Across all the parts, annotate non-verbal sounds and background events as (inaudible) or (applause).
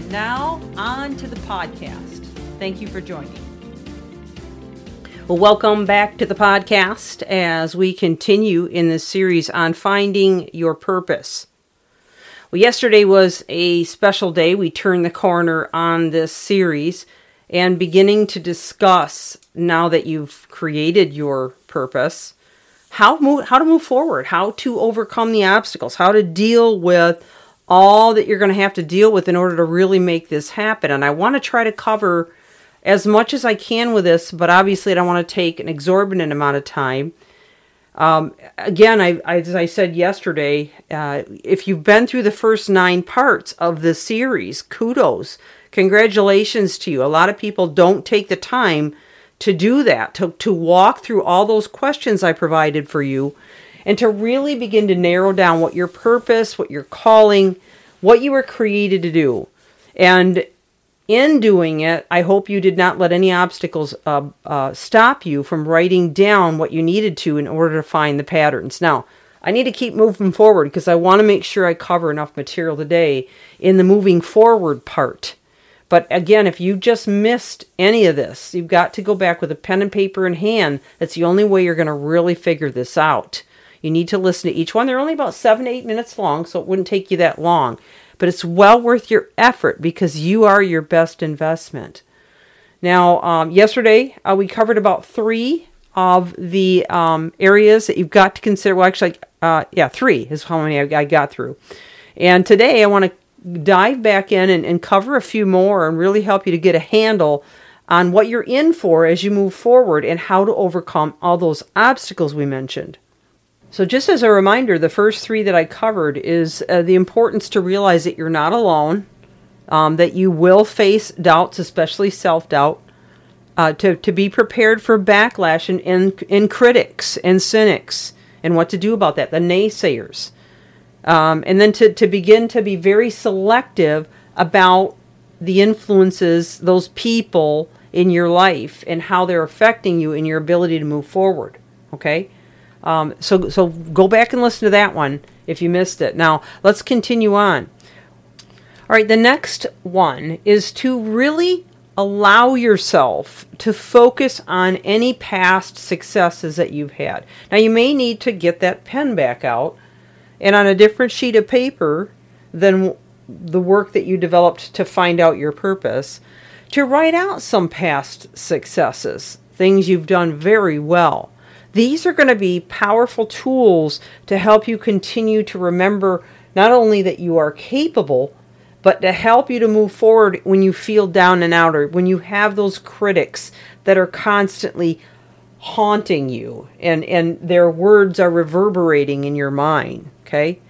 And now, on to the podcast. Thank you for joining. Well, welcome back to the podcast as we continue in this series on finding your purpose. Well, yesterday was a special day. We turned the corner on this series and beginning to discuss now that you've created your purpose how move how to move forward, how to overcome the obstacles, how to deal with all that you're going to have to deal with in order to really make this happen. And I want to try to cover as much as I can with this, but obviously I don't want to take an exorbitant amount of time. Um, again, I, as I said yesterday, uh, if you've been through the first nine parts of this series, kudos, congratulations to you. A lot of people don't take the time to do that, to, to walk through all those questions I provided for you, and to really begin to narrow down what your purpose, what your calling, what you were created to do. And in doing it, I hope you did not let any obstacles uh, uh, stop you from writing down what you needed to in order to find the patterns. Now, I need to keep moving forward because I want to make sure I cover enough material today in the moving forward part. But again, if you just missed any of this, you've got to go back with a pen and paper in hand. That's the only way you're going to really figure this out. You need to listen to each one. They're only about seven eight minutes long, so it wouldn't take you that long. But it's well worth your effort because you are your best investment. Now, um, yesterday uh, we covered about three of the um, areas that you've got to consider. Well, actually, uh, yeah, three is how many I, I got through. And today I want to dive back in and, and cover a few more and really help you to get a handle on what you're in for as you move forward and how to overcome all those obstacles we mentioned. So, just as a reminder, the first three that I covered is uh, the importance to realize that you're not alone, um, that you will face doubts, especially self doubt, uh, to, to be prepared for backlash and, and, and critics and cynics, and what to do about that, the naysayers. Um, and then to, to begin to be very selective about the influences, those people in your life and how they're affecting you in your ability to move forward. Okay? Um, so, so go back and listen to that one if you missed it. Now, let's continue on. All right, the next one is to really allow yourself to focus on any past successes that you've had. Now, you may need to get that pen back out and on a different sheet of paper than the work that you developed to find out your purpose, to write out some past successes, things you've done very well. These are going to be powerful tools to help you continue to remember not only that you are capable, but to help you to move forward when you feel down and out or when you have those critics that are constantly haunting you and, and their words are reverberating in your mind okay?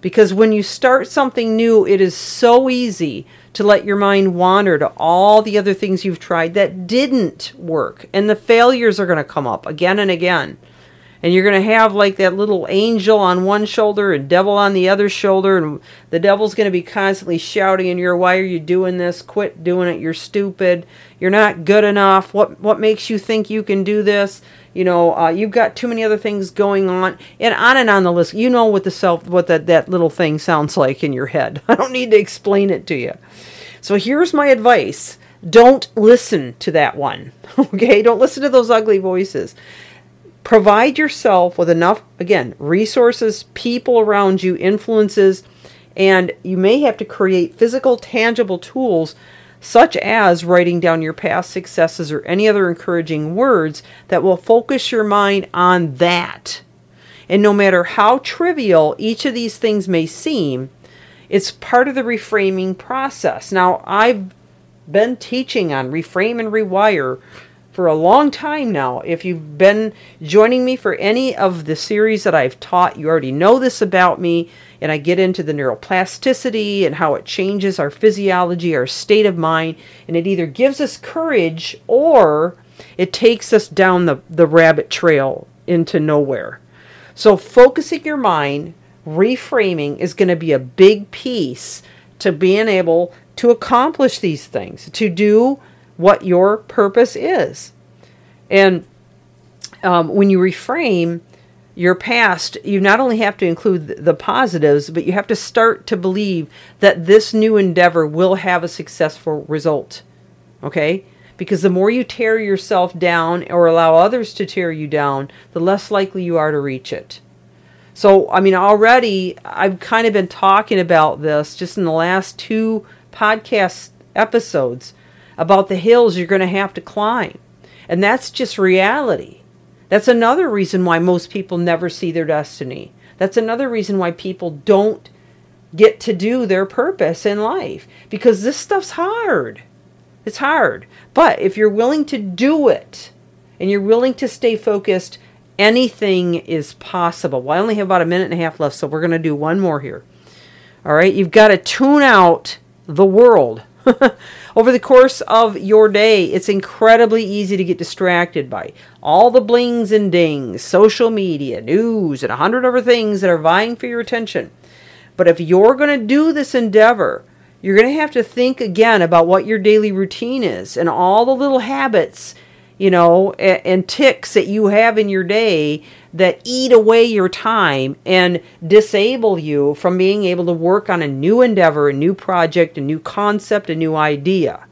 Because when you start something new, it is so easy to let your mind wander to all the other things you've tried that didn't work. And the failures are going to come up again and again. And you're going to have like that little angel on one shoulder and devil on the other shoulder. And the devil's going to be constantly shouting in your, why are you doing this? Quit doing it. You're stupid. You're not good enough. What, what makes you think you can do this? you know uh, you've got too many other things going on and on and on the list you know what the self what that, that little thing sounds like in your head (laughs) i don't need to explain it to you so here's my advice don't listen to that one (laughs) okay don't listen to those ugly voices provide yourself with enough again resources people around you influences and you may have to create physical tangible tools such as writing down your past successes or any other encouraging words that will focus your mind on that. And no matter how trivial each of these things may seem, it's part of the reframing process. Now, I've been teaching on reframe and rewire for a long time now. If you've been joining me for any of the series that I've taught, you already know this about me. And I get into the neuroplasticity and how it changes our physiology, our state of mind. And it either gives us courage or it takes us down the, the rabbit trail into nowhere. So, focusing your mind, reframing is going to be a big piece to being able to accomplish these things, to do what your purpose is. And um, when you reframe your past, you not only have to include the positives, but you have to start to believe that this new endeavor will have a successful result. Okay? Because the more you tear yourself down or allow others to tear you down, the less likely you are to reach it. So, I mean, already I've kind of been talking about this just in the last two podcast episodes about the hills you're going to have to climb. And that's just reality. That's another reason why most people never see their destiny. That's another reason why people don't get to do their purpose in life because this stuff's hard. It's hard. But if you're willing to do it and you're willing to stay focused, anything is possible. Well, I only have about a minute and a half left, so we're going to do one more here. All right, you've got to tune out the world. (laughs) Over the course of your day, it's incredibly easy to get distracted by all the blings and dings, social media, news, and a hundred other things that are vying for your attention. But if you're going to do this endeavor, you're going to have to think again about what your daily routine is and all the little habits you know, and, and tics that you have in your day that eat away your time and disable you from being able to work on a new endeavor, a new project, a new concept, a new idea.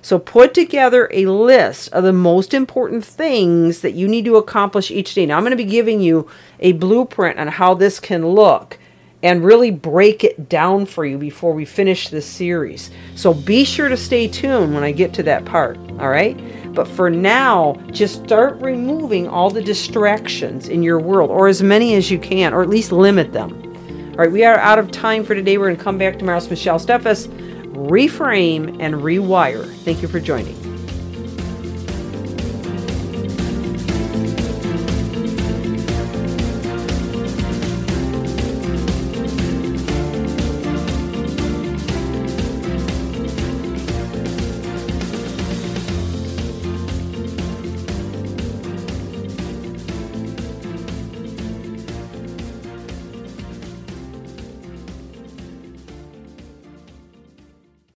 So put together a list of the most important things that you need to accomplish each day. Now, I'm going to be giving you a blueprint on how this can look and really break it down for you before we finish this series. So be sure to stay tuned when I get to that part, all right? But for now, just start removing all the distractions in your world, or as many as you can, or at least limit them. All right, we are out of time for today. We're going to come back tomorrow. It's Michelle Steffes. Reframe and rewire. Thank you for joining.